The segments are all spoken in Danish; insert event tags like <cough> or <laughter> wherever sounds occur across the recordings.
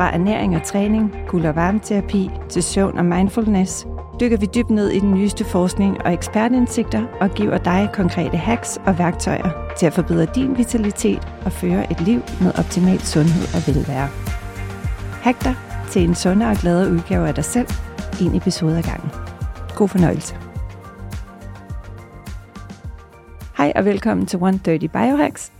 Fra ernæring og træning, kul- og varmeterapi til søvn og mindfulness, dykker vi dybt ned i den nyeste forskning og ekspertindsigter og giver dig konkrete hacks og værktøjer til at forbedre din vitalitet og føre et liv med optimal sundhed og velvære. Hack dig til en sundere og gladere udgave af dig selv, en episode ad gangen. God fornøjelse. Hej og velkommen til 130 Biohacks.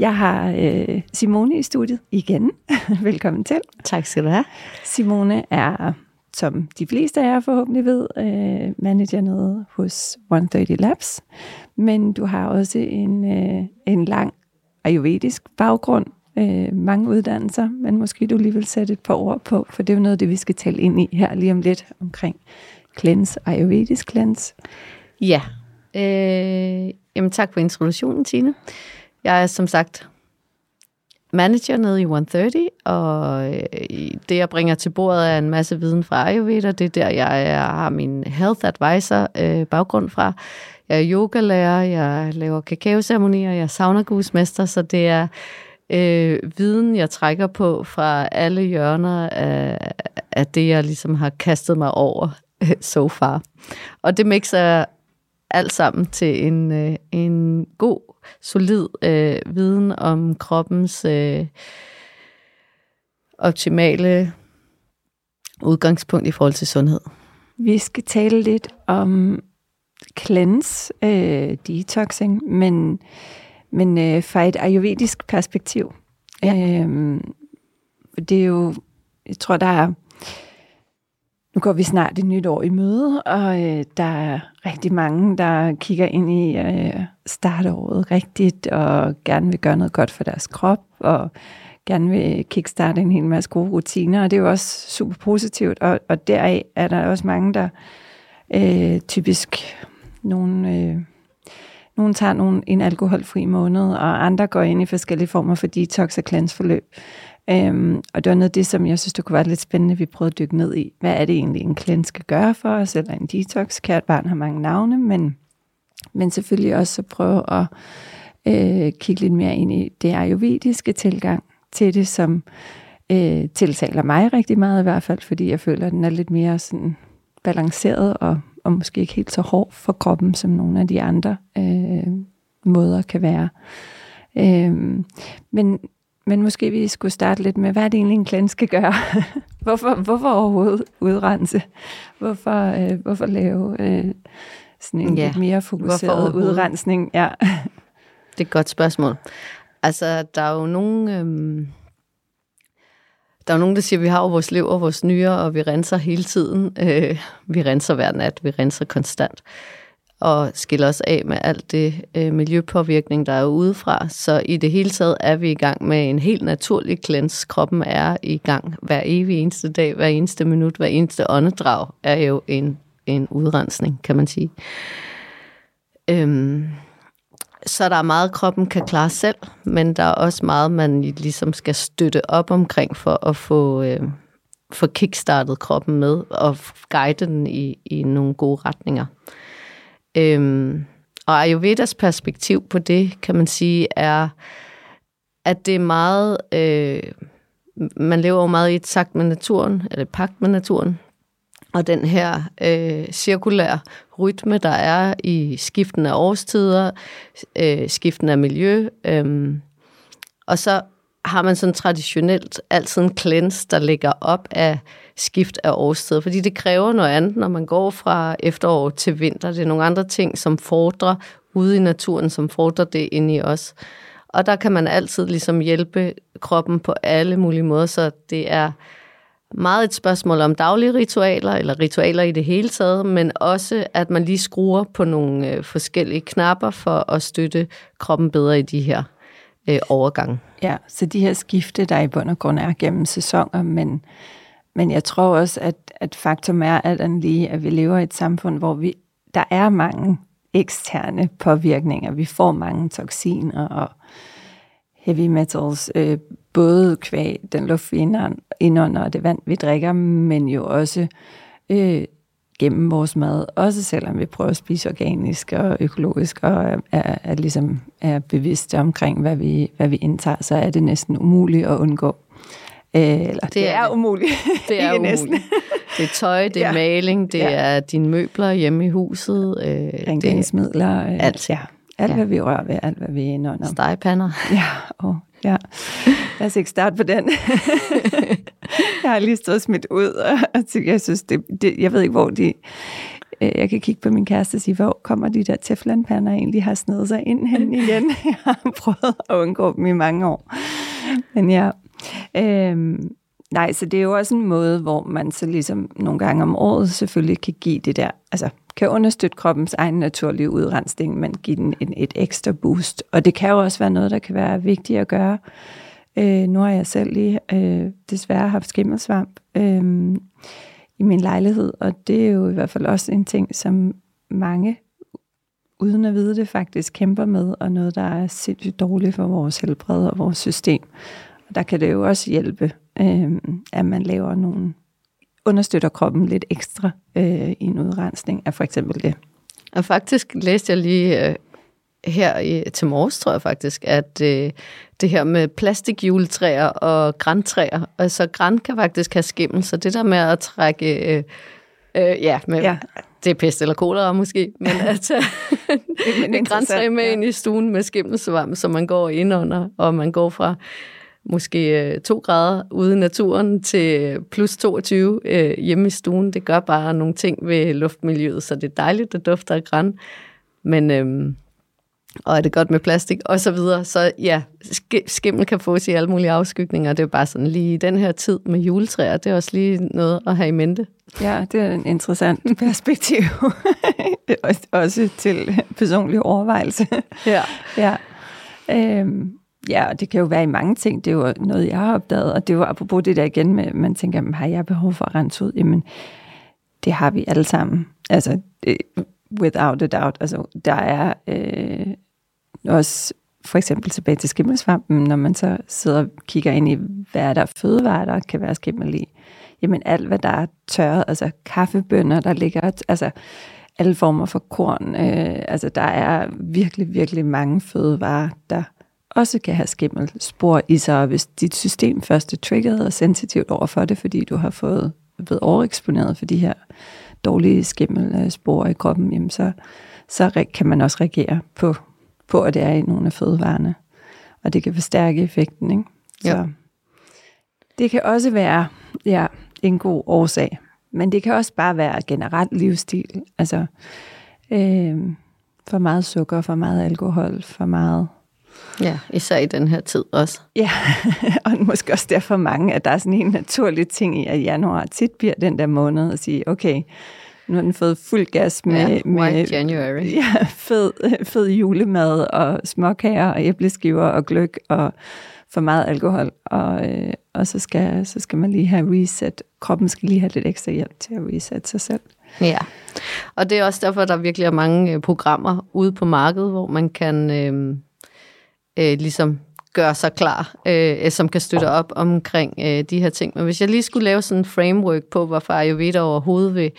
Jeg har øh, Simone i studiet igen. <laughs> velkommen til. Tak skal du have. Simone er som de fleste af jer forhåbentlig ved, øh, manager noget hos 130 Labs. Men du har også en, øh, en lang ayurvedisk baggrund, øh, mange uddannelser, men måske du lige vil sætte et par ord på, for det er jo noget det, vi skal tale ind i her lige om lidt omkring cleanse, ayurvedisk cleanse. Ja, øh, jamen tak for introduktionen, Tine. Jeg er som sagt manager nede i 130, og øh, det, jeg bringer til bordet, er en masse viden fra Ayurveda. Det er der, jeg har min health advisor øh, baggrund fra. Jeg er yogalærer, jeg laver kakaoceremonier, jeg er saunagusmester, så det er øh, viden, jeg trækker på fra alle hjørner af, af det, jeg ligesom har kastet mig over øh, so far. Og det mixer alt sammen til en, øh, en god solid øh, viden om kroppens øh, optimale udgangspunkt i forhold til sundhed. Vi skal tale lidt om cleanse, øh, detoxing, men, men øh, fra et ayurvedisk perspektiv. Ja. Øh, det er jo, jeg tror, der er nu går vi snart et nyt år i møde, og øh, der er rigtig mange, der kigger ind i øh, startåret rigtigt, og gerne vil gøre noget godt for deres krop, og gerne vil kickstarte en hel masse gode rutiner, og det er jo også super positivt, og, og deraf er der også mange, der øh, typisk nogle... Øh, nogle tager nogle, en alkoholfri måned, og andre går ind i forskellige former for detox og cleanse forløb. Øhm, og det var noget af det, som jeg synes, det kunne være lidt spændende, vi prøvede at dykke ned i. Hvad er det egentlig, en cleanse skal gøre for os, eller en detox? Kært barn har mange navne, men, men selvfølgelig også at prøve at øh, kigge lidt mere ind i det ayurvediske tilgang til det, som øh, tiltaler mig rigtig meget i hvert fald, fordi jeg føler, at den er lidt mere sådan balanceret og, og måske ikke helt så hård for kroppen, som nogle af de andre øh, måder kan være. Øh, men men måske vi skulle starte lidt med, hvad er det egentlig en klient skal gøre? <laughs> hvorfor, hvorfor overhovedet udrense? Hvorfor, øh, hvorfor lave øh, sådan en ja. lidt mere fokuseret udrensning? Ja. <laughs> det er et godt spørgsmål. Altså, der er jo nogen... Øhm der er jo nogen, der siger, at vi har jo vores lever og vores nyere, og vi renser hele tiden. Øh, vi renser hver nat, vi renser konstant og skille os af med alt det øh, miljøpåvirkning, der er udefra. Så i det hele taget er vi i gang med en helt naturlig cleanse. Kroppen er i gang hver evig eneste dag, hver eneste minut, hver eneste åndedrag er jo en, en udrensning, kan man sige. Øhm, så der er meget, kroppen kan klare selv, men der er også meget, man ligesom skal støtte op omkring for at få, øh, få kickstartet kroppen med og guide den i, i nogle gode retninger. Øhm, og Ayurvedas perspektiv på det, kan man sige, er, at det er meget... Øh, man lever jo meget i et takt med naturen, eller pagt med naturen. Og den her øh, cirkulære rytme, der er i skiften af årstider, øh, skiften af miljø. Øh, og så har man sådan traditionelt altid en cleanse, der ligger op af skift af årstid, fordi det kræver noget andet, når man går fra efterår til vinter. Det er nogle andre ting, som fordrer ude i naturen, som fordrer det ind i os. Og der kan man altid ligesom hjælpe kroppen på alle mulige måder, så det er meget et spørgsmål om daglige ritualer, eller ritualer i det hele taget, men også, at man lige skruer på nogle øh, forskellige knapper for at støtte kroppen bedre i de her øh, overgang. Ja, så de her skifte, der i bund og grund er gennem sæsoner, men, men jeg tror også, at, at faktum er alt lige, at vi lever i et samfund, hvor vi, der er mange eksterne påvirkninger. Vi får mange toksiner og heavy metals, øh, både kvæg den luft, vi indånder, og det vand, vi drikker, men jo også øh, gennem vores mad, også selvom vi prøver at spise organisk og økologisk, og er, er, er, ligesom er bevidste omkring, hvad vi, hvad vi indtager, så er det næsten umuligt at undgå. Øh, eller det, det er, er umuligt. <laughs> Det er umuligt. Næsten. Det er tøj, det er <laughs> ja. maling, det ja. er dine møbler hjemme i huset. Øh, Rengøringsmidler. Øh, alt. Ja. Alt, ja. hvad vi rører ved, alt, hvad vi er inde under. Stegepander. Ja, oh, ja. Lad os ikke starte på den. <laughs> jeg har lige stået smidt ud, og jeg synes, det, det, jeg ved ikke, hvor de... Øh, jeg kan kigge på min kæreste og sige, hvor kommer de der teflonpander egentlig har snedet sig ind hen <laughs> igen? <laughs> Jeg har prøvet at undgå dem i mange år. Men ja, øhm, nej, så det er jo også en måde, hvor man så ligesom nogle gange om året selvfølgelig kan give det der, altså kan understøtte kroppens egen naturlige udrensning, men give den en, et ekstra boost. Og det kan jo også være noget, der kan være vigtigt at gøre. Øh, nu har jeg selv lige øh, desværre haft skimmelsvamp øh, i min lejlighed, og det er jo i hvert fald også en ting, som mange uden at vide det faktisk kæmper med, og noget, der er sindssygt dårligt for vores helbred og vores system. Og der kan det jo også hjælpe, øh, at man laver nogle understøtter kroppen lidt ekstra øh, i en udrensning af for eksempel det. Og faktisk læste jeg lige øh, her i, til morges, tror jeg faktisk, at øh, det her med plastikjuletræer og græntræer, altså græn kan faktisk have skimmel, så det der med at trække, øh, øh, ja, med, ja. det er pest eller kolera måske, <laughs> men at et græntræ med ja. ind i stuen med skimmelsvarm, så man går ind under, og man går fra måske 2 øh, grader ude i naturen til plus 22 øh, hjemme i stuen. Det gør bare nogle ting ved luftmiljøet, så det er dejligt, det dufter af græn. Men, øhm, og er det godt med plastik, og så videre. Så ja, sk- skimmel kan fås i alle mulige afskygninger. Det er bare sådan lige den her tid med juletræer, det er også lige noget at have i mente. Ja, det er en interessant <laughs> perspektiv. <laughs> også til personlig overvejelse. Ja. ja. Øhm, Ja, og det kan jo være i mange ting. Det er jo noget, jeg har opdaget. Og det er jo apropos det der igen med, man tænker, har jeg behov for at rense ud? Jamen, det har vi alle sammen. Altså, øh, without a doubt. Altså, der er øh, også for eksempel tilbage til skimmelsvampen, når man så sidder og kigger ind i, hvad er der fødevarer, der kan være skimmel i. Jamen alt, hvad der er tørret, altså kaffebønner, der ligger, altså alle former for korn. Øh, altså der er virkelig, virkelig mange fødevarer, der også kan have spor i sig, hvis dit system først er trigget og sensitivt over for det, fordi du har fået blevet overeksponeret for de her dårlige spor i kroppen, jamen så, så kan man også reagere på, på, at det er i nogle af fødevarene. Og det kan forstærke effekten. Ikke? Så det kan også være ja, en god årsag. Men det kan også bare være generelt livsstil. Altså øh, for meget sukker, for meget alkohol, for meget Ja, især i den her tid også. Ja, <laughs> og måske også derfor mange, at der er sådan en naturlig ting i, at januar tit bliver den der måned at sige, okay, nu har den fået fuld gas med, ja, med January. <laughs> Ja, fed, fed julemad og småkager og æbleskiver og gløk og for meget alkohol. Og, øh, og så, skal, så skal man lige have reset. Kroppen skal lige have lidt ekstra hjælp til at reset sig selv. Ja, og det er også derfor, der virkelig er mange øh, programmer ude på markedet, hvor man kan... Øh, øh, ligesom gør sig klar, øh, som kan støtte op omkring øh, de her ting. Men hvis jeg lige skulle lave sådan en framework på, hvorfor Ayurveda overhovedet vil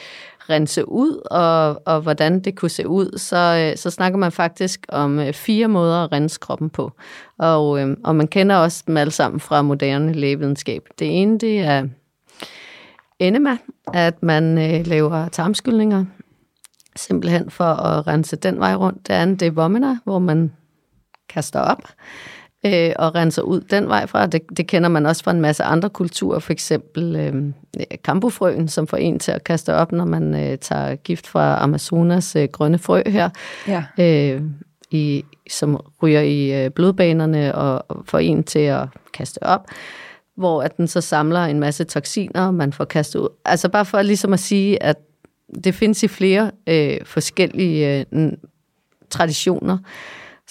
rense ud, og, og hvordan det kunne se ud, så, øh, så snakker man faktisk om øh, fire måder at rense kroppen på. Og, øh, og man kender også dem alle sammen fra moderne lægevidenskab. Det ene, det er enema, at man øh, laver tarmskyldninger, simpelthen for at rense den vej rundt. Det andet, det er vomina, hvor man kaster op øh, og renser ud den vej fra. Det, det kender man også fra en masse andre kulturer, for eksempel øh, kambofrøen, som får en til at kaste op, når man øh, tager gift fra Amazonas øh, grønne frø her. Ja. Øh, i, som ryger i øh, blodbanerne og, og får en til at kaste op, hvor at den så samler en masse toksiner, man får kastet ud. Altså bare for ligesom at sige, at det findes i flere øh, forskellige øh, traditioner.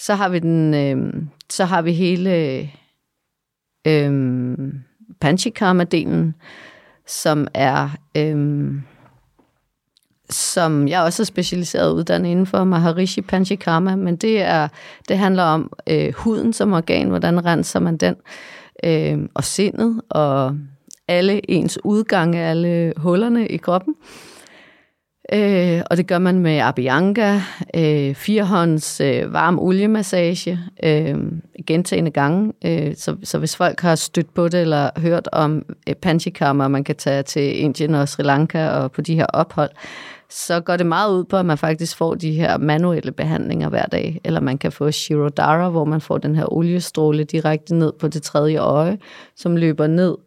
Så har vi den, øh, så har vi hele øh, Panchikarma-delen, som er, øh, som jeg også er specialiseret uddannet inden for, Maharishi Panchikarma, men det, er, det handler om øh, huden som organ, hvordan renser man den, øh, og sindet, og alle ens udgange, alle hullerne i kroppen. Øh, Øh, og det gør man med Abhyanga, øh, firehånds øh, varm oliemassage, øh, gentagende gange. Øh, så, så hvis folk har stødt på det eller hørt om øh, panchikammer, man kan tage til Indien og Sri Lanka og på de her ophold, så går det meget ud på, at man faktisk får de her manuelle behandlinger hver dag. Eller man kan få Shirodara, hvor man får den her oliestråle direkte ned på det tredje øje, som løber ned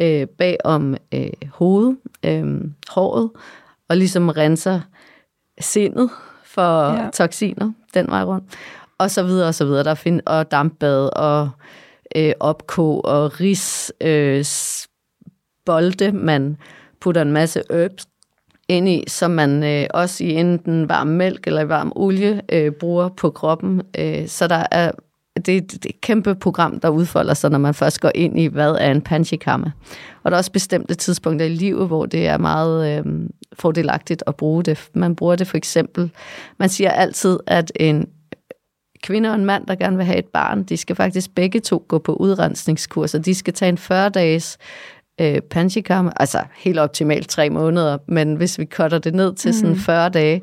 øh, bag om øh, hovedet, øh, håret, og ligesom renser sindet for ja. toksiner den vej rundt. Og så videre og så videre. Der find, og dampbad og øh, opkog og ris, øh, bolde. Man putter en masse herbs ind i, som man øh, også i enten varm mælk eller varm olie øh, bruger på kroppen. Øh, så der er det, er et kæmpe program, der udfolder sig, når man først går ind i, hvad er en panchikarma. Og der er også bestemte tidspunkter i livet, hvor det er meget øh, fordelagtigt at bruge det. Man bruger det for eksempel, man siger altid, at en kvinde og en mand, der gerne vil have et barn, de skal faktisk begge to gå på udrensningskurser. De skal tage en 40-dages øh, panchikarma, altså helt optimalt tre måneder, men hvis vi cutter det ned til sådan 40 mhm. dage,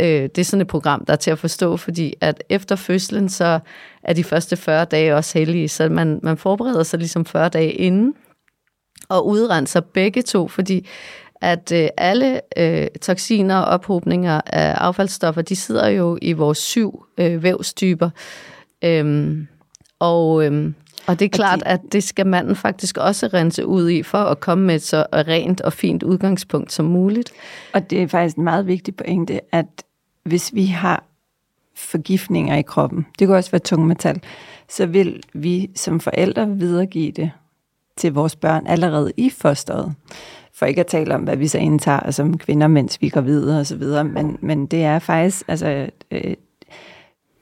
øh, det er sådan et program, der er til at forstå, fordi at efter fødslen, så er de første 40 dage også hellige, så man, man forbereder sig ligesom 40 dage inden, og udrenser begge to, fordi at øh, alle øh, toksiner og ophobninger af affaldsstoffer, de sidder jo i vores syv øh, vævstyper. Øhm, og, øhm, og det er klart, at det skal manden faktisk også rense ud i, for at komme med et så rent og fint udgangspunkt som muligt. Og det er faktisk en meget vigtig pointe, at hvis vi har forgiftninger i kroppen, det kan også være tungmetal, så vil vi som forældre videregive det til vores børn allerede i fosteret. For ikke at tale om, hvad vi så indtager som kvinder, mens vi går videre osv. Men, men det er faktisk, altså, øh,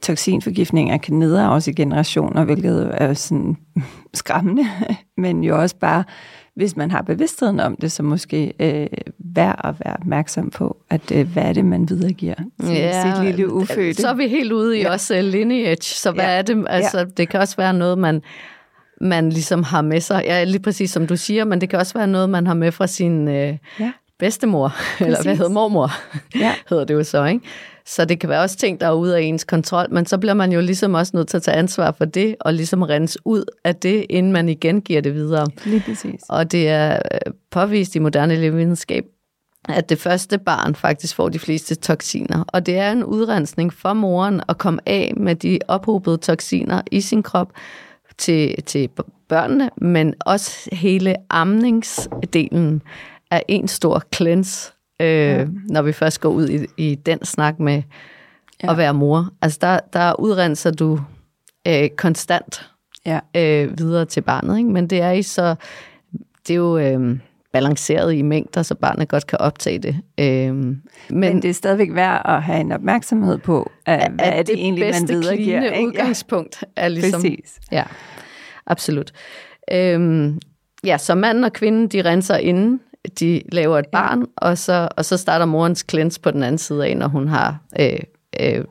toksinforgiftninger kan nedarves i generationer, hvilket er sådan <laughs> skræmmende, men jo også bare, hvis man har bevidstheden om det, så måske øh, værd at være opmærksom på, at øh, hvad er det, man videregiver til ja, sit lille ufødte. Så er vi helt ude i ja. også uh, lineage, så hvad ja. er det? Altså, ja. det kan også være noget, man man ligesom har med sig. Ja, lige præcis som du siger, men det kan også være noget, man har med fra sin øh, ja. bedstemor, præcis. <laughs> eller hvad hedder mormor, ja. <laughs> hedder det jo så, ikke? Så det kan være også ting, der er ude af ens kontrol, men så bliver man jo ligesom også nødt til at tage ansvar for det, og ligesom rense ud af det, inden man igen giver det videre. Lige præcis. Og det er øh, påvist i moderne videnskab, at det første barn faktisk får de fleste toksiner. Og det er en udrensning for moren at komme af med de ophobede toksiner i sin krop til, til børnene, men også hele amningsdelen er en stor cleanse øh, ja. når vi først går ud i, i den snak med ja. at være mor. Altså der, der udrenser du øh, konstant ja. øh, videre til barnet, ikke? men det er i så det er jo øh, balanceret i mængder, så barnet godt kan optage det. Øh, men, men det er stadigvæk værd at have en opmærksomhed på, at, at hvad er det, det egentlig, man videregiver. Det udgangspunkt er ligesom... Præcis. Ja, absolut. Øh, ja, så manden og kvinden, de renser inden de laver et barn, ja. og, så, og så starter morens cleanse på den anden side af, når hun har øh, øh,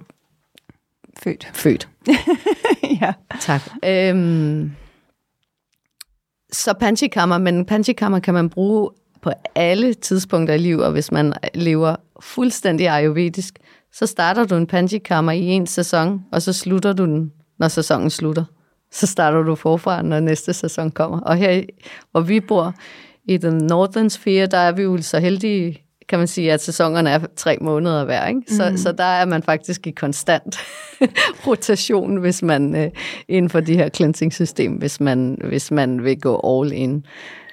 født. født. <laughs> ja. Tak. Øhm, så panchikammer, men panchikammer kan man bruge på alle tidspunkter i livet, og hvis man lever fuldstændig ayurvedisk, så starter du en panchikammer i en sæson, og så slutter du den, når sæsonen slutter. Så starter du forfra, når næste sæson kommer. Og her, hvor vi bor, i den Northern Sphere, der er vi jo så heldige, kan man sige, at sæsonerne er tre måneder hver. Ikke? Så, mm. så der er man faktisk i konstant <laughs> rotation, hvis man øh, inden for de her cleansing-system, hvis man, hvis man vil gå all in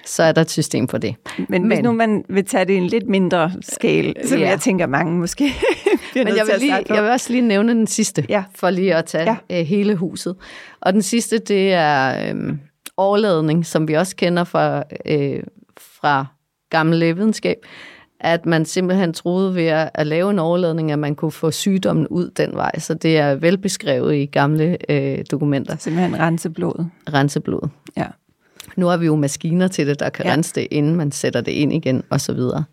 så er der et system for det. Men, Men hvis nu man vil tage det i en lidt mindre skala, som ja. jeg tænker mange måske <laughs> Men jeg vil, lige, jeg vil også lige nævne den sidste, Ja. for lige at tage Ja. øh, hele huset. Og den sidste, det er øhm, overladning, som vi også kender fra, øh, fra gammel lægevidenskab, at man simpelthen troede ved at, at lave en overladning, at man kunne få sygdommen ud den vej. Så det er velbeskrevet i gamle øh, dokumenter, Simpelthen rense blodet. rense blodet. Ja. Nu har vi jo maskiner til det, der kan Ja. rense det, inden man sætter det ind igen, og så videre.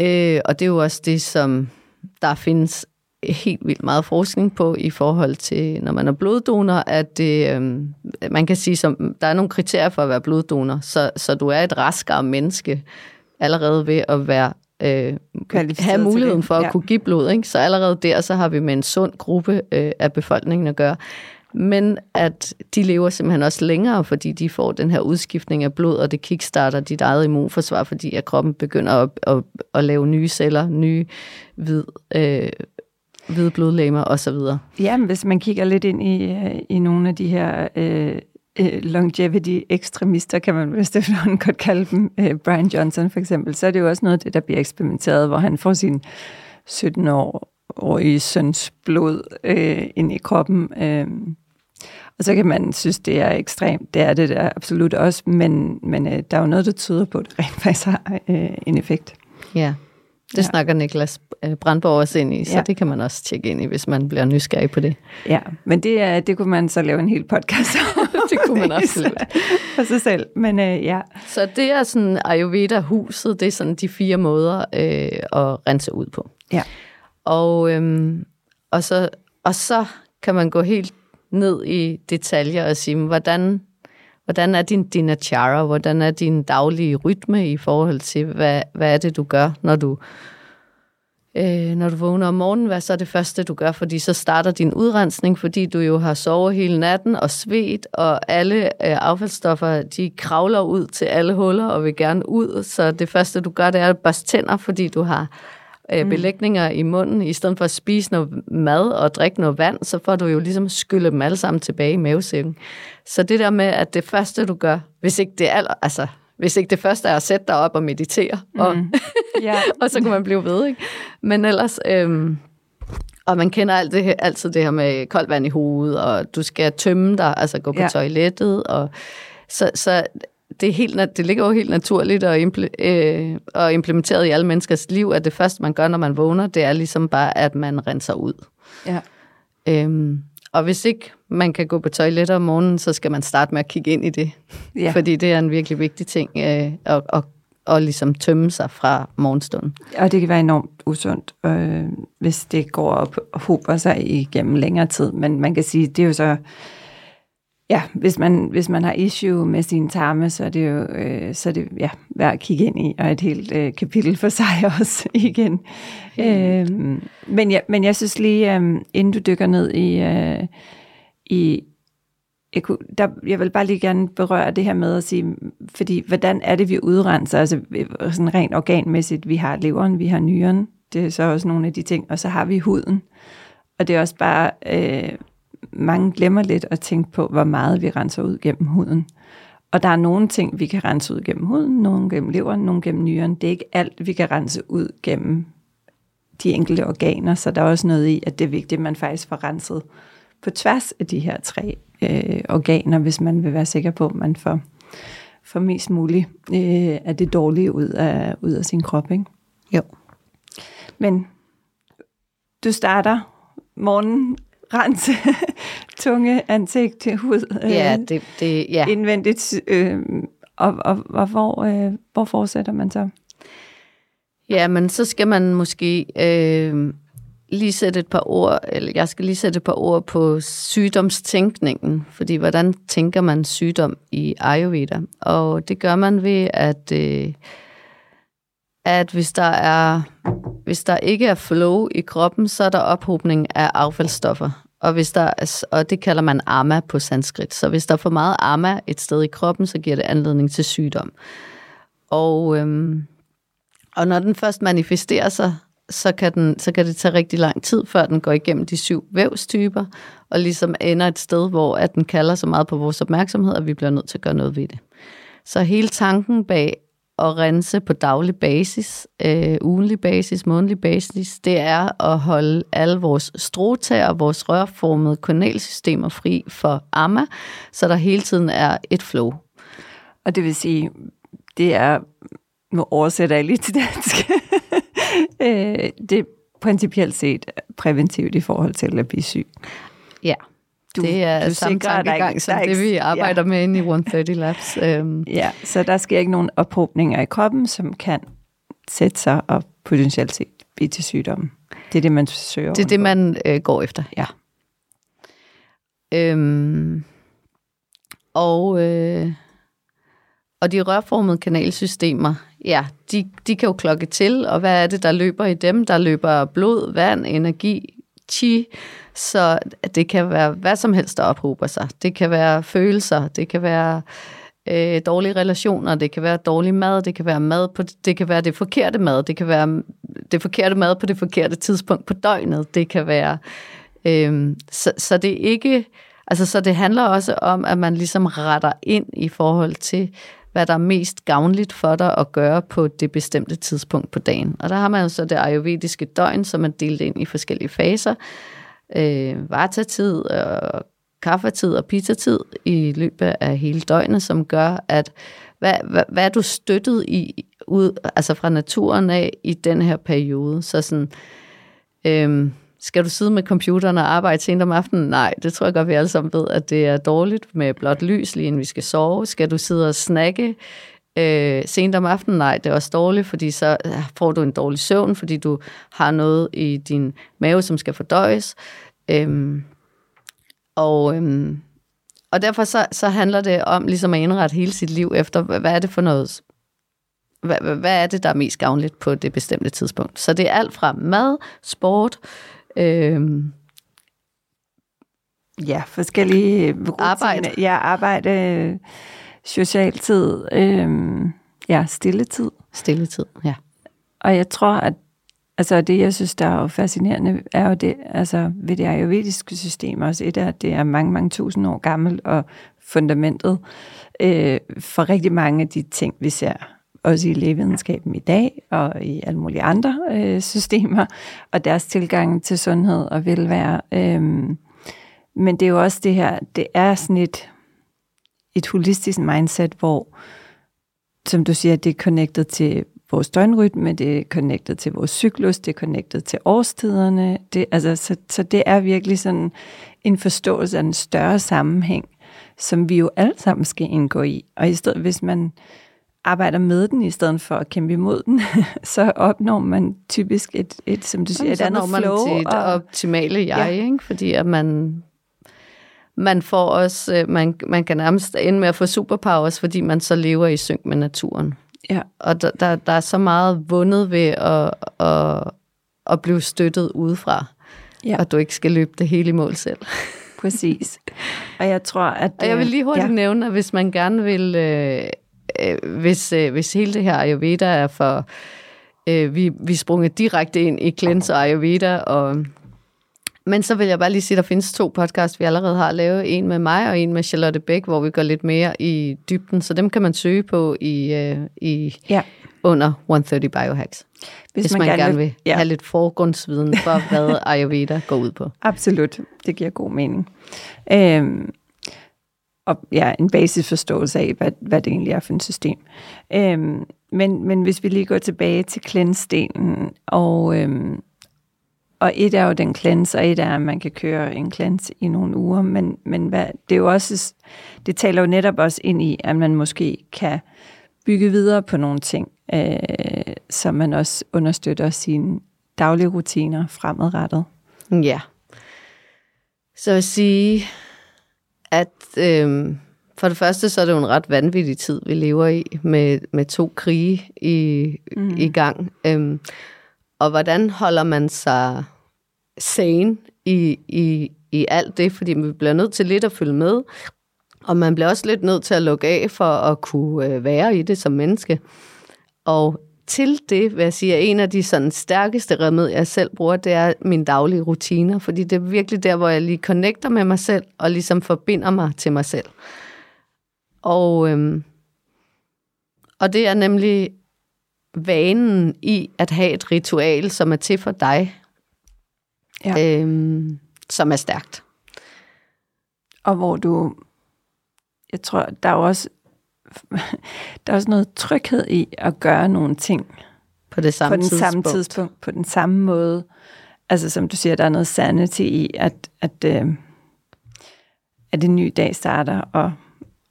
Øh, og det er jo også det, som der findes helt vildt meget forskning på i forhold til, når man er bloddonor, at det, øh, man kan sige, som der er nogle kriterier for at være bloddonor, så, så du er et raskere menneske allerede ved at være øh, have muligheden for at Ja. kunne give blod. Ikke? Så allerede der, så har vi med en sund gruppe øh, af befolkningen at gøre. Men at de lever simpelthen også længere, fordi de får den her udskiftning af blod, og det kickstarter dit eget immunforsvar, fordi at kroppen begynder at, at, at lave nye celler, nye hvid, øh, hvide blodlegemer osv. Ja, men hvis man kigger lidt ind i, øh, i nogle af de her øh, øh, longevity-ekstremister, kan man vist efterhånden godt kalde dem, øh, Brian Johnson for eksempel, så er det jo også noget af det, der bliver eksperimenteret, hvor han får sin 17-årige søns blod øh, ind i kroppen. Øh, og så kan man synes, det er ekstremt. Det er det der absolut også, men, men øh, der er jo noget, der tyder på, at det rent faktisk har øh, en effekt. Ja, det Ja. snakker Niklas øh, Brandborg også ind i, så Ja. det kan man også tjekke ind i, hvis man bliver nysgerrig på det. Ja, men det, det kunne man så lave en hel podcast om. <laughs> Det kunne man også lave. For sig selv, men øh, ja. Så det er sådan Ayurveda-huset, det er sådan de fire måder øh, at rense ud på. Ja. Og, øhm, og, så, og så kan man gå helt ned i detaljer og sige, hvordan, hvordan er din dinachara, hvordan er din daglige rytme i forhold til, hvad, hvad er det, du gør, når du, øh, når du vågner om morgenen, hvad så er det første, du gør, fordi så starter din udrensning, fordi du jo har sovet hele natten og svedt, og alle øh, affaldsstoffer, de kravler ud til alle huller og vil gerne ud, så det første, du gør, det er at børste tænder, fordi du har øh, belægninger i munden, i stedet for at spise noget mad og drikke noget vand, så får du jo ligesom skyllet dem alle sammen tilbage i mavesækken. Så det der med, at det første, du gør, hvis ikke det er, aller- altså, hvis ikke det første er at sætte dig op og meditere, mm. og, ja. <laughs> og så kan man blive ved, ikke? Men ellers, øhm, og man kender alt det, her- altid det her med koldt vand i hovedet, og du skal tømme dig, altså gå på ja. toilettet, og så, så det, er helt, det ligger jo helt naturligt og, imple, øh, og implementeret i alle menneskers liv, at det første, man gør, når man vågner, det er ligesom bare, at man renser ud. ja. Øhm, og hvis ikke man kan gå på toilettet om morgenen, så skal man starte med at kigge ind i det. Ja. Fordi det er en virkelig vigtig ting øh, at, at, at ligesom tømme sig fra morgenstunden. Og det kan være enormt usundt, øh, hvis det går op og hober sig igennem længere tid. Men man kan sige, det er jo så... Ja, hvis man, hvis man har issue med sine tarme, så er det jo øh, så er det, ja, værd at kigge ind i, og et helt øh, kapitel for sig <laughs> også igen. Øh, men, ja, men jeg synes lige, øh, inden du dykker ned i, øh, i jeg, kunne, der, jeg vil bare lige gerne berøre det her med at sige, fordi hvordan er det, vi udrenser? Altså sådan rent organmæssigt, vi har leveren, vi har nyren, det er så også nogle af de ting, og så har vi huden. Og det er også bare, øh, mange glemmer lidt at tænke på, hvor meget vi renser ud gennem huden. Og der er nogle ting, vi kan rense ud gennem huden, nogle gennem leveren, nogle gennem nyren. Det er ikke alt, vi kan rense ud gennem de enkelte organer, så der er også noget i, at det er vigtigt, at man faktisk får renset på tværs af de her tre øh, organer, hvis man vil være sikker på, at man får, får mest muligt øh, af det dårlige ud af, ud af sin krop. Ikke? Jo. Men du starter morgen, rense, <laughs> tunge, ansigt, hud, øh, Ja, det, det, ja. indvendigt, øh, og, og, og hvor, øh, hvor fortsætter man så? ja, men så skal man måske øh, lige sætte et par ord, eller jeg skal lige sætte et par ord på sygdomstænkningen, fordi hvordan tænker man sygdom i Ayurveda? Og det gør man ved, at, øh, at hvis der er hvis der ikke er flow i kroppen, så er der ophobning af affaldsstoffer. Og, hvis der er, og det kalder man ama på sanskrit. Så hvis der er for meget ama et sted i kroppen, så giver det anledning til sygdom. Og, øhm, og når den først manifesterer sig, så kan, den, så kan det tage rigtig lang tid, før den går igennem de syv vævstyper, og ligesom ender et sted, hvor at den kalder så meget på vores opmærksomhed, at vi bliver nødt til at gøre noget ved det. Så hele tanken bag at rense på daglig basis, øh, ugenlig basis, månedlig basis, det er at holde alle vores strotager, vores rørformede kanalsystemer fri for amma, så der hele tiden er et flow. Og det vil sige, det er, nu oversætter jeg lige til dansk, <laughs> øh, det er principielt set præventivt i forhold til at blive syg. Ja. Du, det er du samme tankegang som det, vi arbejder ja. med inde i 130 Labs. Um. Ja, så der sker ikke nogen ophobninger i kroppen, som kan sætte sig og potentielt set blive til sygdommen. Det er det, man søger Det er det, man øh, går efter, ja. Øhm, og, øh, og de rørformede kanalsystemer, ja, de, de kan jo klokke til, og hvad er det, der løber i dem? Der løber blod, vand, energi, chi, så det kan være hvad som helst, der ophober sig. Det kan være følelser, det kan være øh, dårlige relationer, det kan være dårlig mad, det kan være mad på det kan være det forkerte mad, det kan være det forkerte mad på det forkerte tidspunkt på døgnet, det kan være øh, så, så det er ikke altså så det handler også om at man ligesom retter ind i forhold til hvad der er mest gavnligt for dig at gøre på det bestemte tidspunkt på dagen. Og der har man jo så det ayurvediske døgn, som er delt ind i forskellige faser. Øh, Vata-tid, og kaffetid og pizzatid i løbet af hele døgnet, som gør, at hvad, hvad, hvad er du støttet i ud, altså fra naturen af i den her periode? Så sådan, øhm, skal du sidde med computeren og arbejde sent om aftenen? Nej, det tror jeg godt, vi alle sammen ved, at det er dårligt med blåt lys, lige inden vi skal sove. Skal du sidde og snakke øh, sent om aftenen? Nej, det er også dårligt, fordi så øh, får du en dårlig søvn, fordi du har noget i din mave, som skal fordøjes. Øhm, og, øhm, og derfor så, så handler det om ligesom at indrette hele sit liv efter, hvad er det for noget hvad, hvad er det, der er mest gavnligt på det bestemte tidspunkt. Så det er alt fra mad, sport, Øhm, ja, forskellige rutiner. Arbejde. Ja, arbejde, socialtid, øhm, ja, stilletid. Stilletid, ja. Og jeg tror, at altså det, jeg synes, der er jo fascinerende, er jo det, altså ved det ayurvediske system også, et af, at det er mange, mange tusind år gammelt, og fundamentet øh, for rigtig mange af de ting, vi ser også i lægevidenskaben i dag, og i alle mulige andre øh, systemer, og deres tilgang til sundhed og velvære. Øhm, men det er jo også det her, det er sådan et, et holistisk mindset, hvor, som du siger, det er connected til vores døgnrytme, det er connected til vores cyklus, det er connected til årstiderne. Det, altså, så, så det er virkelig sådan en forståelse af en større sammenhæng, som vi jo alle sammen skal indgå i. Og i stedet, hvis man arbejder med den, i stedet for at kæmpe imod den, <laughs> så opnår man typisk et, et som du siger, et andet man flow. til et og, optimale jeg, ja. ikke? fordi at man, man får også, øh, man, man kan nærmest ende med at få superpowers, fordi man så lever i synk med naturen. Ja. Og der, der, der er så meget vundet ved at, at, at blive støttet udefra, ja. og du ikke skal løbe det hele i mål selv. <laughs> Præcis. Og jeg tror, at... Og jeg vil lige hurtigt ja. nævne, at hvis man gerne vil... Øh, øh, hvis, øh, hvis hele det her Ayurveda er for... Øh, vi, vi sprunget direkte ind i cleanse og Ayurveda, og, men så vil jeg bare lige sige, at der findes to podcasts, vi allerede har lavet. En med mig og en med Charlotte Bæk, hvor vi går lidt mere i dybden. Så dem kan man søge på i, øh, i ja. under 130 Biohacks. Hvis, hvis man, man gerne, gerne vil ja. have lidt forgrundsviden for, hvad <laughs> Ayurveda går ud på. Absolut, det giver god mening. Øhm, og ja, en basisforståelse af, hvad, hvad det egentlig er for et system. Øhm, men, men hvis vi lige går tilbage til cleanse-delen, og, øhm, og et er jo den cleanse, og et er, at man kan køre en cleanse i nogle uger, men, men hvad, det er jo også, det taler jo netop også ind i, at man måske kan bygge videre på nogle ting, øh, så man også understøtter sine daglige rutiner fremadrettet. Ja. Så vil sige, at øh, for det første, så er det jo en ret vanvittig tid, vi lever i, med, med to krige i, mm. i gang. Øh, og hvordan holder man sig sane i, i, i alt det? Fordi vi bliver nødt til lidt at følge med, og man bliver også lidt nødt til at lukke af for at kunne øh, være i det som menneske. Og til det vil jeg sige, at en af de sådan stærkeste remedier, jeg selv bruger, det er mine daglige rutiner, fordi det er virkelig der, hvor jeg lige connecter med mig selv, og ligesom forbinder mig til mig selv. Og, øhm, Og det er nemlig vanen i at have et ritual, som er til for dig, Ja. øhm, som er stærkt. Og hvor du, jeg tror, der er også, <laughs> der er også noget tryghed i at gøre nogle ting På det samme på den tidspunkt. samme tidspunkt, på den samme måde. Altså som du siger, der er noget sanity i, at, at, øh, at en ny dag starter, og,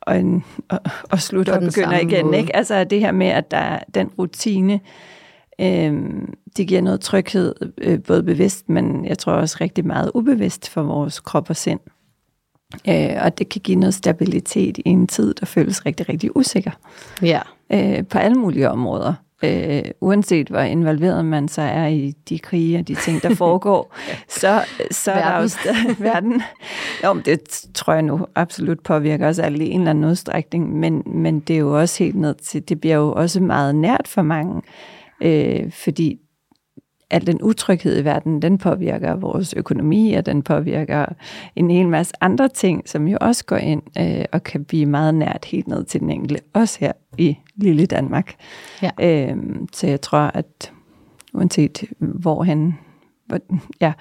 og, en, og, og slutter og begynder igen. måde. Ikke? Altså det her med, at der er den rutine, øh, det giver noget tryghed, øh, både bevidst, men jeg tror også rigtig meget ubevidst for vores krop og sind. Øh, og det kan give noget stabilitet i en tid, der føles rigtig, rigtig usikker Ja, øh, på alle mulige områder. Øh, uanset hvor involveret man så er i de krige og de ting, der <laughs> foregår, så, så er der jo Verden. stadig <laughs> verden. Jo, men det tror jeg nu absolut påvirker os alle i en eller anden udstrækning, men, men det er jo også helt ned til, det bliver jo også meget nært for mange, øh, fordi al den utryghed i verden, den påvirker vores økonomi, og den påvirker en hel masse andre ting, som jo også går ind øh, og kan blive meget nært helt ned til den enkelte, også her i lille Danmark. Ja. Øh, så jeg tror, at uanset hvorhen, hvor, ja,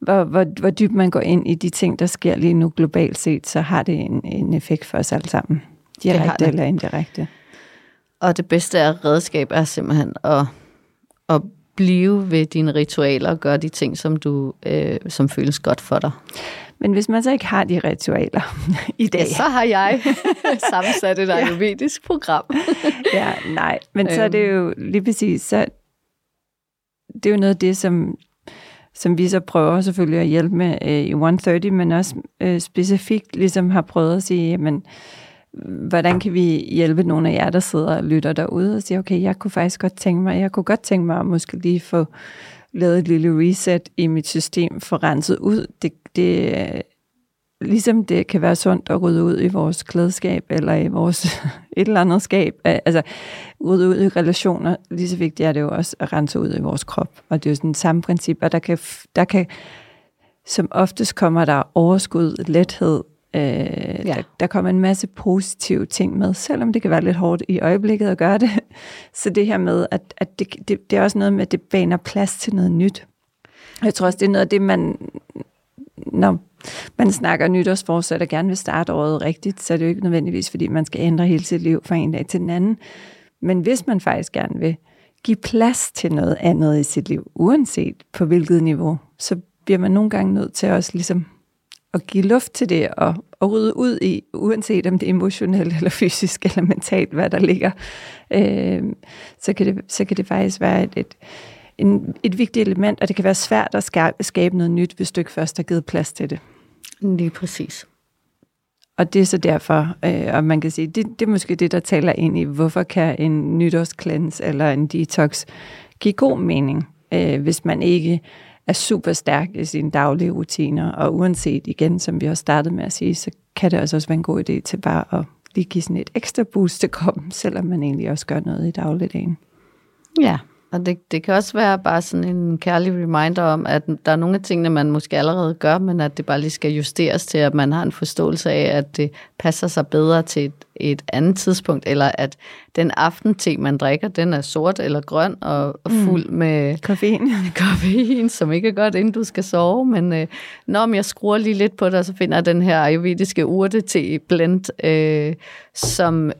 hvor, hvor, hvor dybt man går ind i de ting, der sker lige nu globalt set, så har det en, en effekt for os alle sammen. Direkte det. eller indirekte. og det bedste af redskab er simpelthen at, at blive ved dine ritualer og gøre de ting, som du øh, som føles godt for dig. Men hvis man så ikke har de ritualer <laughs> i dag, Ja, så har jeg <laughs> sammensat et ayurvedisk program. <laughs> ja, nej. Men så er det jo lige præcis, så det er jo noget af det, som, som vi så prøver selvfølgelig at hjælpe med øh, i 130, men også øh, specifikt ligesom har prøvet at sige, jamen, hvordan kan vi hjælpe nogle af jer, der sidder og lytter derude og siger, okay, jeg kunne faktisk godt tænke mig, jeg kunne godt tænke mig at måske lige få lavet et lille reset i mit system, få renset ud. Det, det, ligesom det kan være sundt at rydde ud i vores klædeskab, eller i vores <laughs> et eller andet skab, altså rydde ud i relationer, lige så vigtigt er det jo også at rense ud i vores krop. Og det er jo sådan samme princip, og der kan, der kan som oftest kommer der overskud, lethed, øh, ja. der, der kommer en masse positive ting med, selvom det kan være lidt hårdt i øjeblikket at gøre det. <laughs> Så det her med, at, at det, det, det er også noget med, at det baner plads til noget nyt. Jeg tror også, det er noget af det, man, når man snakker nytårsforsæt og gerne vil starte året rigtigt, så er det jo ikke nødvendigvis, fordi man skal ændre hele sit liv fra en dag til den anden. Men hvis man faktisk gerne vil give plads til noget andet i sit liv, uanset på hvilket niveau, så bliver man nogle gange nødt til også ligesom at give luft til det og, og rydde ud i, uanset om det er emotionelt eller fysisk eller mentalt, hvad der ligger, øh, så, kan det, så kan det faktisk være et, et, en, et vigtigt element, og det kan være svært at skabe, skabe noget nyt, hvis du ikke først har givet plads til det. Lige præcis. Og det er så derfor, øh, og man kan sige, det, det er måske det, der taler ind i, hvorfor kan en nytårsklans eller en detox give god mening, øh, hvis man ikke er super stærk i sine daglige rutiner, og uanset igen, som vi har startet med at sige, så kan det altså også være en god idé til bare at lige give sådan et ekstra boost til kroppen, selvom man egentlig også gør noget i dagligdagen. Ja, og det, det kan også være bare sådan en kærlig reminder om, at der er nogle af tingene, man måske allerede gør, men at det bare lige skal justeres til, at man har en forståelse af, at det passer sig bedre til et, et andet tidspunkt, eller at den aftente, man drikker, den er sort eller grøn og, og fuld mm. med Koffein. <laughs> koffein, som ikke er godt, inden du skal sove, men øh, når jeg skruer lige lidt på det, så finder jeg den her ayurvediske urte te blend, øh, som,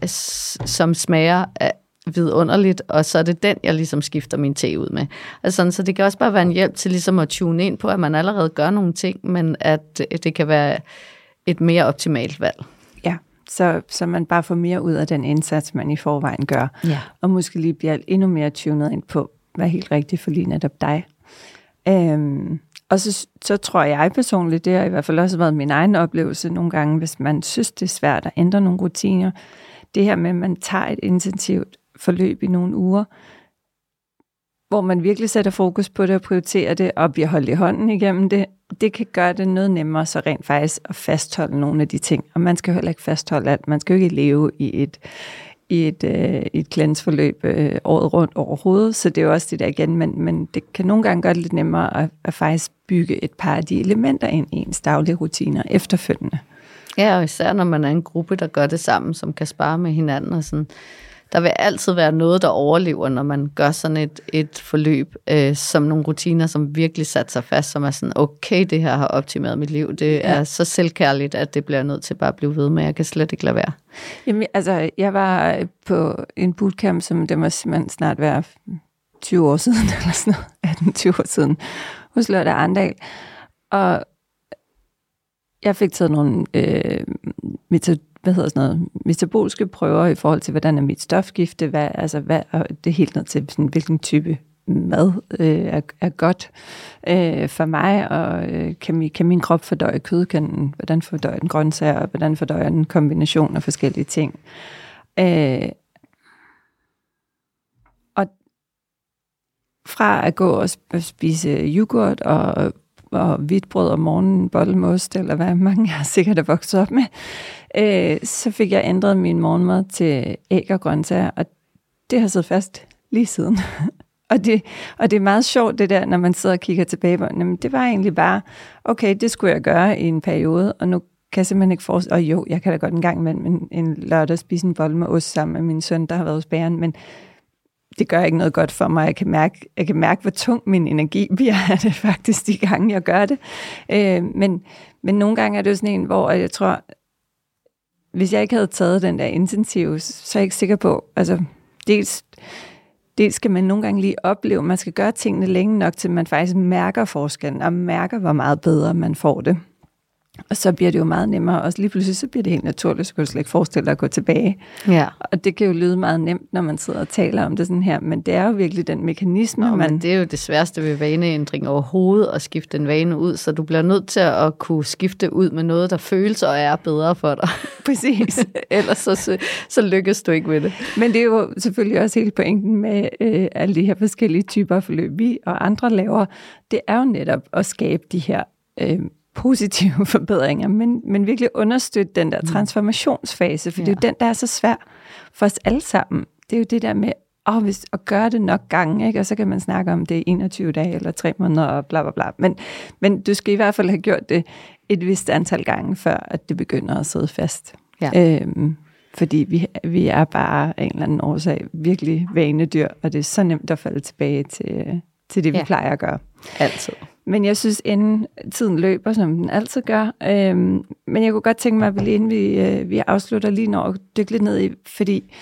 som smager af vidunderligt, og så er det den, jeg ligesom skifter min te ud med. Altså sådan, så det kan også bare være en hjælp til ligesom at tune ind på, at man allerede gør nogle ting, men at det kan være et mere optimalt valg. Ja, så, så man bare får mere ud af den indsats, man i forvejen gør. Ja. Og måske lige bliver endnu mere tunet ind på, hvad er helt rigtigt for lige netop dig. Øhm, og så, så tror jeg personligt, det har i hvert fald også været min egen oplevelse nogle gange, hvis man synes, det er svært at ændre nogle rutiner. Det her med, at man tager et intensivt forløb i nogle uger, hvor man virkelig sætter fokus på det og prioriterer det, og bliver holdt i hånden igennem det, det kan gøre det noget nemmere så rent faktisk at fastholde nogle af de ting. Og man skal jo heller ikke fastholde alt. Man skal jo ikke leve i et, i et, øh, et klædensforløb øh, året rundt overhovedet, så det er jo også det der igen, men, men det kan nogle gange gøre det lidt nemmere at, at faktisk bygge et par af de elementer ind i ens daglige rutiner efterfølgende. Ja, og især når man er en gruppe, der gør det sammen, som kan spare med hinanden og sådan der vil altid være noget, der overlever, når man gør sådan et, et forløb, øh, som nogle rutiner, som virkelig satte sig fast, som er sådan, okay, det her har optimeret mit liv. Det ja. er så selvkærligt, at det bliver nødt til bare at blive ved med. Jeg kan slet ikke lade være. Jamen, altså, jeg var på en bootcamp, som det må simpelthen snart være 20 år siden, <laughs> eller sådan noget, 18-20 år siden, hos Lotte Arndal. Og jeg fik taget nogle øh, hvad hedder sådan noget, metaboliske prøver i forhold til, hvordan er mit stofgifte, hvad, altså hvad, og det er helt ned til, sådan, hvilken type mad øh, er, er godt øh, for mig, og øh, kan, min, kan min krop fordøje kød, kan, hvordan fordøjer den grøntsager, og hvordan fordøjer den kombination af forskellige ting. Øh, og fra at gå og spise yoghurt og og hvidt brød om morgenen, bolle eller hvad mange har sikkert er vokset op med, øh, så fik jeg ændret min morgenmad til æg og grøntsager, og det har siddet fast lige siden. <laughs> og, det, og det er meget sjovt det der, når man sidder og kigger tilbage på, jamen det var egentlig bare, okay, det skulle jeg gøre i en periode, og nu kan jeg simpelthen ikke forestille, og jo, jeg kan da godt en gang imellem en, en lørdag spise en bolle med ost sammen med min søn, der har været hos bæren, men det gør ikke noget godt for mig. Jeg kan mærke, jeg kan mærke hvor tung min energi bliver af <laughs> det faktisk, de gange jeg gør det. Øh, men, men nogle gange er det jo sådan en, hvor jeg tror, hvis jeg ikke havde taget den der intensiv, så er jeg ikke sikker på, altså dels, dels skal man nogle gange lige opleve, man skal gøre tingene længe nok, til man faktisk mærker forskellen, og mærker, hvor meget bedre man får det. Og så bliver det jo meget nemmere, og lige pludselig så bliver det helt naturligt, så kan du slet ikke forestille dig at gå tilbage. Ja. Og det kan jo lyde meget nemt, når man sidder og taler om det sådan her, men det er jo virkelig den mekanisme, Nå, man... Men det er jo det sværeste ved vaneændring overhovedet, at skifte en vane ud, så du bliver nødt til at kunne skifte ud med noget, der føles og er bedre for dig. <laughs> Præcis. <laughs> Ellers så, så, lykkes du ikke med det. Men det er jo selvfølgelig også hele pointen med øh, alle de her forskellige typer forløb, vi og andre laver. Det er jo netop at skabe de her... Øh, positive <laughs> forbedringer, men, men virkelig understøtte den der mm. transformationsfase, for ja. det er jo den, der er så svær for os alle sammen. Det er jo det der med oh, hvis, at gøre det nok gange, ikke? og så kan man snakke om det i 21 dage eller 3 måneder og bla bla bla. Men, men du skal i hvert fald have gjort det et vist antal gange, før at det begynder at sidde fast. Ja. Øhm, fordi vi, vi er bare af en eller anden årsag virkelig vanedyr, og det er så nemt at falde tilbage til, til det, vi ja. plejer at gøre. Altid. Men jeg synes, inden tiden løber, som den altid gør. Øhm, men jeg kunne godt tænke mig, at inden vi, øh, vi afslutter, lige når at dykke lidt ned i, fordi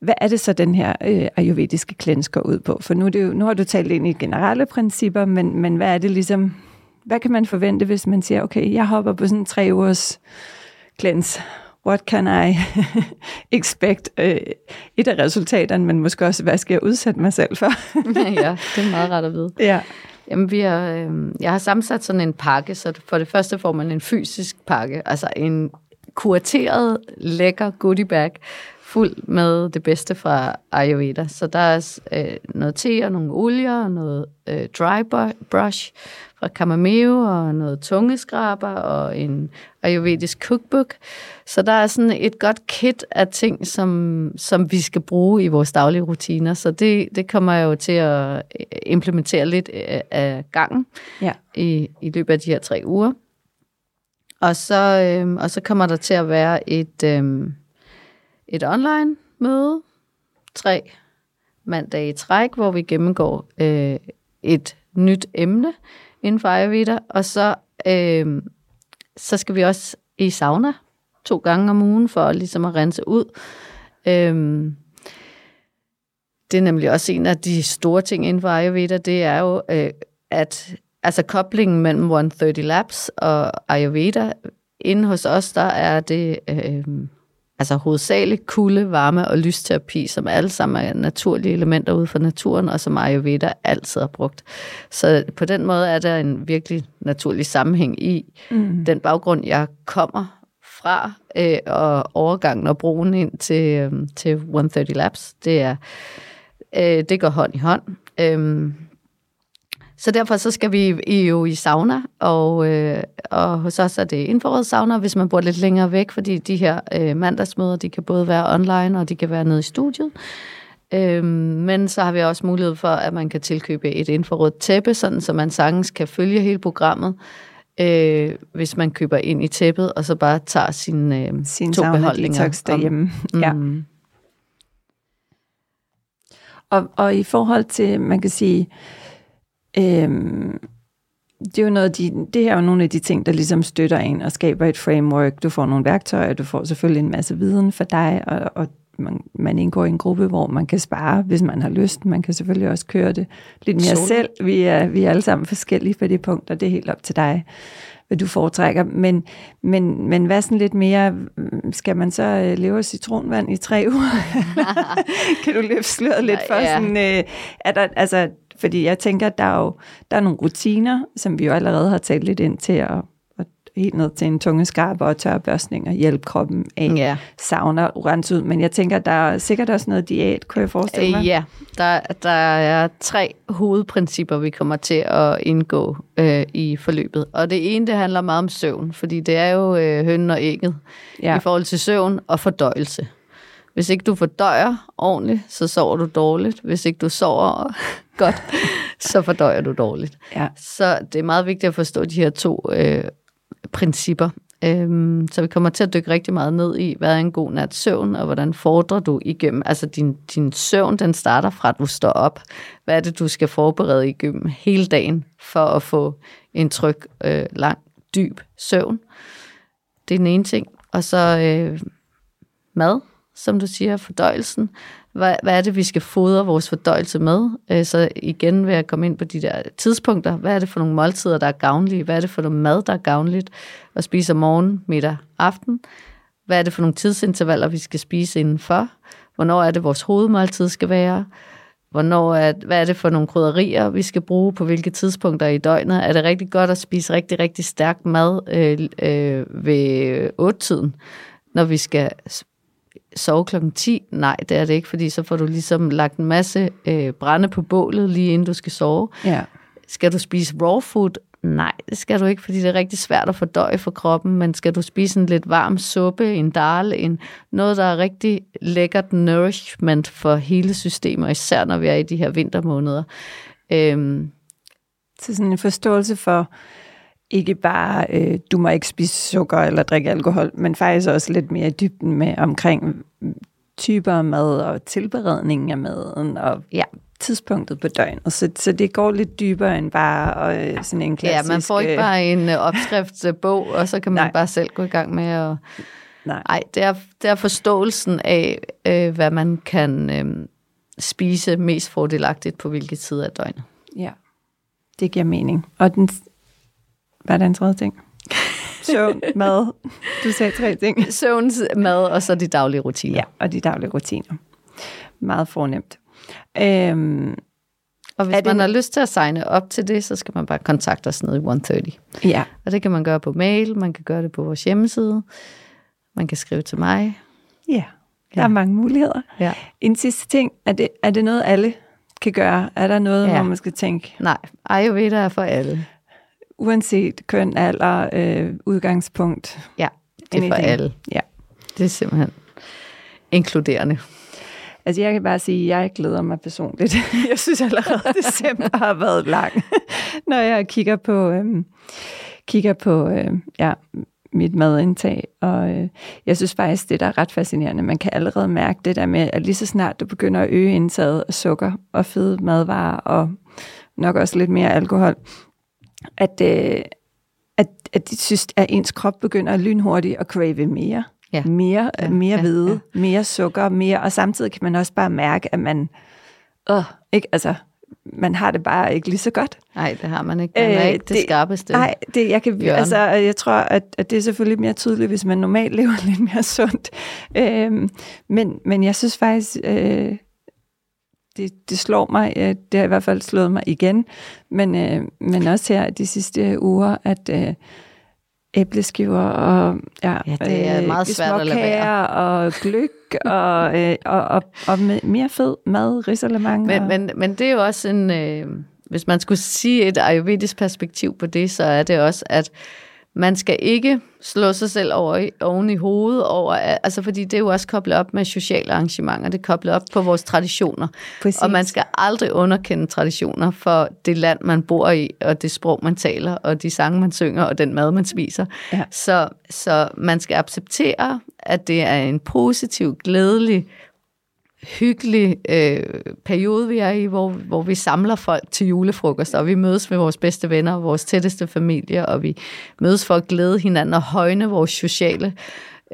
hvad er det så, den her øh, ayurvediske klens går ud på? For nu, er det jo, nu har du talt ind i generelle principper, men, men hvad er det ligesom, hvad kan man forvente, hvis man siger, okay, jeg hopper på sådan en tre ugers klens, what can I <laughs> expect? Øh, et af resultaterne, men måske også, hvad skal jeg udsætte mig selv for? <laughs> ja, det er meget ret at vide. Ja. Jamen, vi har, øh, jeg har sammensat sådan en pakke, så for det første får man en fysisk pakke, altså en kurateret, lækker goodie bag, fuld med det bedste fra Ayurveda. Så der er øh, noget te og nogle olier og noget øh, dry brush fra Kamameo og noget tungeskraber og en ayurvedisk cookbook. Så der er sådan et godt kit af ting, som, som vi skal bruge i vores daglige rutiner. Så det, det kommer jeg jo til at øh, implementere lidt øh, af gangen ja. i, i løbet af de her tre uger. Og så, øh, og så kommer der til at være et, øh, et online møde, tre mandag i træk, hvor vi gennemgår øh, et nyt emne inden for Ayurveda, og så, øh, så skal vi også i sauna to gange om ugen for ligesom at rense ud. Øh, det er nemlig også en af de store ting inden for Ayurveda, det er jo, øh, at altså koblingen mellem 130 Labs og Ayurveda, inde hos os, der er det øh, altså hovedsageligt kulde, varme og lysterapi, som alle sammen er naturlige elementer ude fra naturen, og som Ayurveda altid har brugt. Så på den måde er der en virkelig naturlig sammenhæng i mm. den baggrund, jeg kommer fra, øh, og overgangen og brugen ind til, øh, til 130 Labs. Det, er, øh, det går hånd i hånd. Øh, så derfor så skal vi i, jo i sauna, og, øh, og hos os er det infrarød sauna, hvis man bor lidt længere væk, fordi de her øh, mandagsmøder, de kan både være online, og de kan være nede i studiet. Øhm, men så har vi også mulighed for, at man kan tilkøbe et infrarødt tæppe, sådan så man sagtens kan følge hele programmet, øh, hvis man køber ind i tæppet, og så bare tager sin, øh, sin to beholdninger. derhjemme. Om, ja. Mm, Og, og i forhold til, man kan sige, øhm, det er jo noget, de, det er jo nogle af de ting, der ligesom støtter en og skaber et framework. Du får nogle værktøjer, du får selvfølgelig en masse viden for dig, og, og man, man indgår i en gruppe, hvor man kan spare, hvis man har lyst. Man kan selvfølgelig også køre det lidt mere Sol. selv. Vi er, vi er alle sammen forskellige på det punkt, og det er helt op til dig, hvad du foretrækker. Men, men, men hvad sådan lidt mere, skal man så øh, leve af citronvand i tre uger? <laughs> kan du løfte sløret lidt for ja. sådan, øh, er der, altså, fordi jeg tænker, at der er jo der er nogle rutiner, som vi jo allerede har talt lidt ind til at helt ned til en tunge skarpe og tørbørstning og hjælpe kroppen af ja. sauna rense ud. Men jeg tænker, der er sikkert også noget diæt, kunne jeg forestille mig? Ja, der, der er tre hovedprincipper, vi kommer til at indgå øh, i forløbet. Og det ene, det handler meget om søvn, fordi det er jo øh, hønnen og ægget ja. i forhold til søvn og fordøjelse. Hvis ikke du fordøjer ordentligt, så sover du dårligt. Hvis ikke du sover <laughs> godt, så fordøjer du dårligt. Ja. Så det er meget vigtigt at forstå de her to øh, principper. Øhm, så vi kommer til at dykke rigtig meget ned i, hvad er en god nat søvn, og hvordan fordrer du igennem, altså din, din søvn, den starter fra, at du står op. Hvad er det, du skal forberede igennem hele dagen, for at få en tryg, øh, lang, dyb søvn. Det er den ene ting. Og så øh, mad, som du siger, fordøjelsen. Hvad, hvad er det, vi skal fodre vores fordøjelse med? Øh, så igen vil jeg komme ind på de der tidspunkter. Hvad er det for nogle måltider, der er gavnlige? Hvad er det for noget mad, der er gavnligt at spise om morgen, middag, aften? Hvad er det for nogle tidsintervaller, vi skal spise indenfor? Hvornår er det, vores hovedmåltid skal være? Hvornår er, hvad er det for nogle krydderier, vi skal bruge på hvilke tidspunkter i døgnet? Er det rigtig godt at spise rigtig, rigtig stærk mad øh, øh, ved 8-tiden, når vi skal sove klokken 10? Nej, det er det ikke, fordi så får du ligesom lagt en masse øh, brænde på bålet, lige inden du skal sove. Ja. Skal du spise raw food? Nej, det skal du ikke, fordi det er rigtig svært at fordøje for kroppen, men skal du spise en lidt varm suppe, en dal, en, noget, der er rigtig lækkert nourishment for hele systemet, især når vi er i de her vintermåneder. Øhm, så sådan en forståelse for, ikke bare, øh, du må ikke spise sukker eller drikke alkohol, men faktisk også lidt mere i dybden med omkring typer af mad og tilberedning af maden og ja, tidspunktet på døgnet. Så, så det går lidt dybere end bare øh, sådan en klassisk... Ja, man får ikke øh, bare en øh, opskriftsbog, og så kan man nej. bare selv gå i gang med at... Nej, Ej, det, er, det er forståelsen af, øh, hvad man kan øh, spise mest fordelagtigt på hvilke tider af døgnet. Ja, det giver mening. Og den hvad er den tredje ting? <laughs> Søvn, mad. Du sagde tre ting. Søvn, mad og så de daglige rutiner. Ja, og de daglige rutiner. Meget fornemt. Øhm, og hvis man det... har lyst til at signe op til det, så skal man bare kontakte os nede i 130. Ja. Og det kan man gøre på mail, man kan gøre det på vores hjemmeside, man kan skrive til mig. Ja, der ja. er mange muligheder. Ja. En sidste ting, er det, er det noget, alle kan gøre? Er der noget, ja. hvor man skal tænke? Nej, Ayurveda er for alle uanset køn, alder, øh, udgangspunkt. Ja, det er for alle. Ja. Det er simpelthen inkluderende. Altså jeg kan bare sige, at jeg glæder mig personligt. <laughs> Jeg synes allerede, at december har været lang, <laughs> når jeg kigger på, øhm, kigger på øh, ja, mit madindtag. Og øh, jeg synes faktisk, det der er ret fascinerende, man kan allerede mærke det der med, at lige så snart du begynder at øge indtaget af sukker og fede madvarer og nok også lidt mere alkohol, at, øh, at, at de synes, at ens krop begynder lynhurtigt at crave mere. Ja. Mere, ja, mere ja, hvide, ja. mere sukker, mere, og samtidig kan man også bare mærke, at man, øh, ikke, altså, man har det bare ikke lige så godt. Nej, det har man ikke. Man er øh, ikke det, det skarpeste. Nej, det, jeg, kan, altså, jeg tror, at, at det er selvfølgelig mere tydeligt, hvis man normalt lever <laughs> lidt mere sundt. Øh, men, men jeg synes faktisk, øh, det, det slår mig, det har i hvert fald slået mig igen, men, øh, men også her de sidste uger, at øh, æbleskiver og ja, ja det er øh, meget svært at lade og gløk <laughs> og, øh, og, og, og mere fed mad, risalemang. Men, og... men, men det er jo også en, øh, hvis man skulle sige et ayurvedisk perspektiv på det, så er det også, at man skal ikke slå sig selv over, oven i hovedet over, altså fordi det er jo også koblet op med sociale arrangementer, det er koblet op på vores traditioner. Præcis. Og man skal aldrig underkende traditioner for det land, man bor i, og det sprog, man taler, og de sange, man synger, og den mad, man spiser. Ja. Så, så man skal acceptere, at det er en positiv, glædelig hyggelig øh, periode, vi er i, hvor, hvor vi samler folk til julefrokost, og vi mødes med vores bedste venner og vores tætteste familie, og vi mødes for at glæde hinanden og højne vores sociale.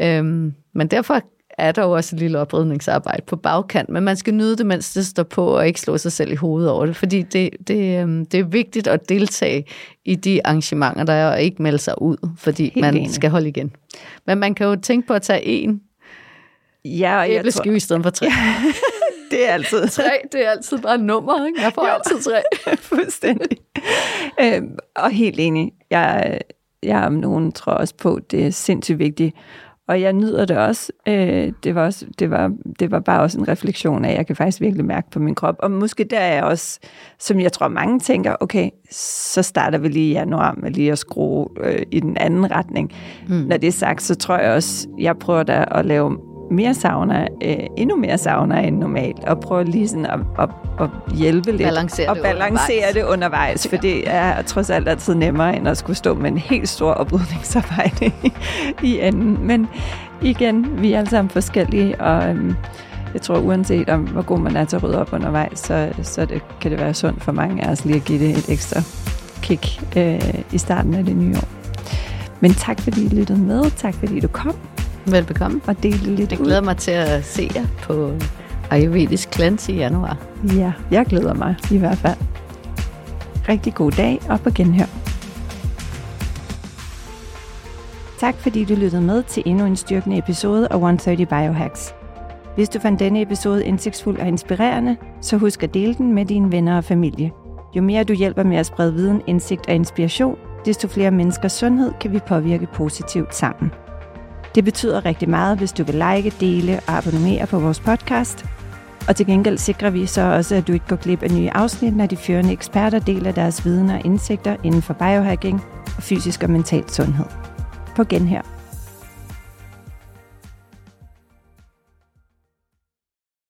Øhm, men derfor er der jo også et lille opridningsarbejde på bagkant, men man skal nyde det, mens det står på, og ikke slå sig selv i hovedet over det, fordi det, det, øhm, det er vigtigt at deltage i de arrangementer, der er, og ikke melde sig ud, fordi Helt man enig. skal holde igen. Men man kan jo tænke på at tage en ja, og æbleskive tror... i stedet for tre. <laughs> det er altid... <laughs> tre, det er altid bare nummer, ikke? Jeg får jo. altid tre. <laughs> Fuldstændig. øhm, og helt enig. Jeg, jeg om nogen tror også på, det er sindssygt vigtigt og jeg nyder det også. Øh, det, var også det, var, det var bare også en refleksion af, at jeg kan faktisk virkelig mærke på min krop. Og måske der er jeg også, som jeg tror mange tænker, okay, så starter vi lige i januar med lige at skrue øh, i den anden retning. Mm. Når det er sagt, så tror jeg også, jeg prøver da at lave mere sauna, øh, endnu mere sauna end normalt, og prøve lige sådan at, at, at hjælpe lidt balancere og balancere undervejs. det undervejs, for det er trods alt altid nemmere, end at skulle stå med en helt stor oprydningsarbejde i, i enden. Men igen, vi er alle sammen forskellige, og øhm, jeg tror uanset om hvor god man er til at rydde op undervejs, så, så det, kan det være sundt for mange af os lige at give det et ekstra kick øh, i starten af det nye år. Men tak fordi I lyttede med. Tak fordi du kom. Velbekomme. Og dele lidt Jeg glæder ud. mig til at se jer på Ayurvedisk Klans i januar. Ja, jeg glæder mig i hvert fald. Rigtig god dag og på genhør. Tak fordi du lyttede med til endnu en styrkende episode af 130 Biohacks. Hvis du fandt denne episode indsigtsfuld og inspirerende, så husk at dele den med dine venner og familie. Jo mere du hjælper med at sprede viden, indsigt og inspiration, desto flere menneskers sundhed kan vi påvirke positivt sammen. Det betyder rigtig meget, hvis du vil like, dele og abonnere på vores podcast. Og til gengæld sikrer vi så også, at du ikke går glip af nye afsnit, når de førende eksperter deler deres viden og indsigter inden for biohacking og fysisk og mental sundhed. På genhør.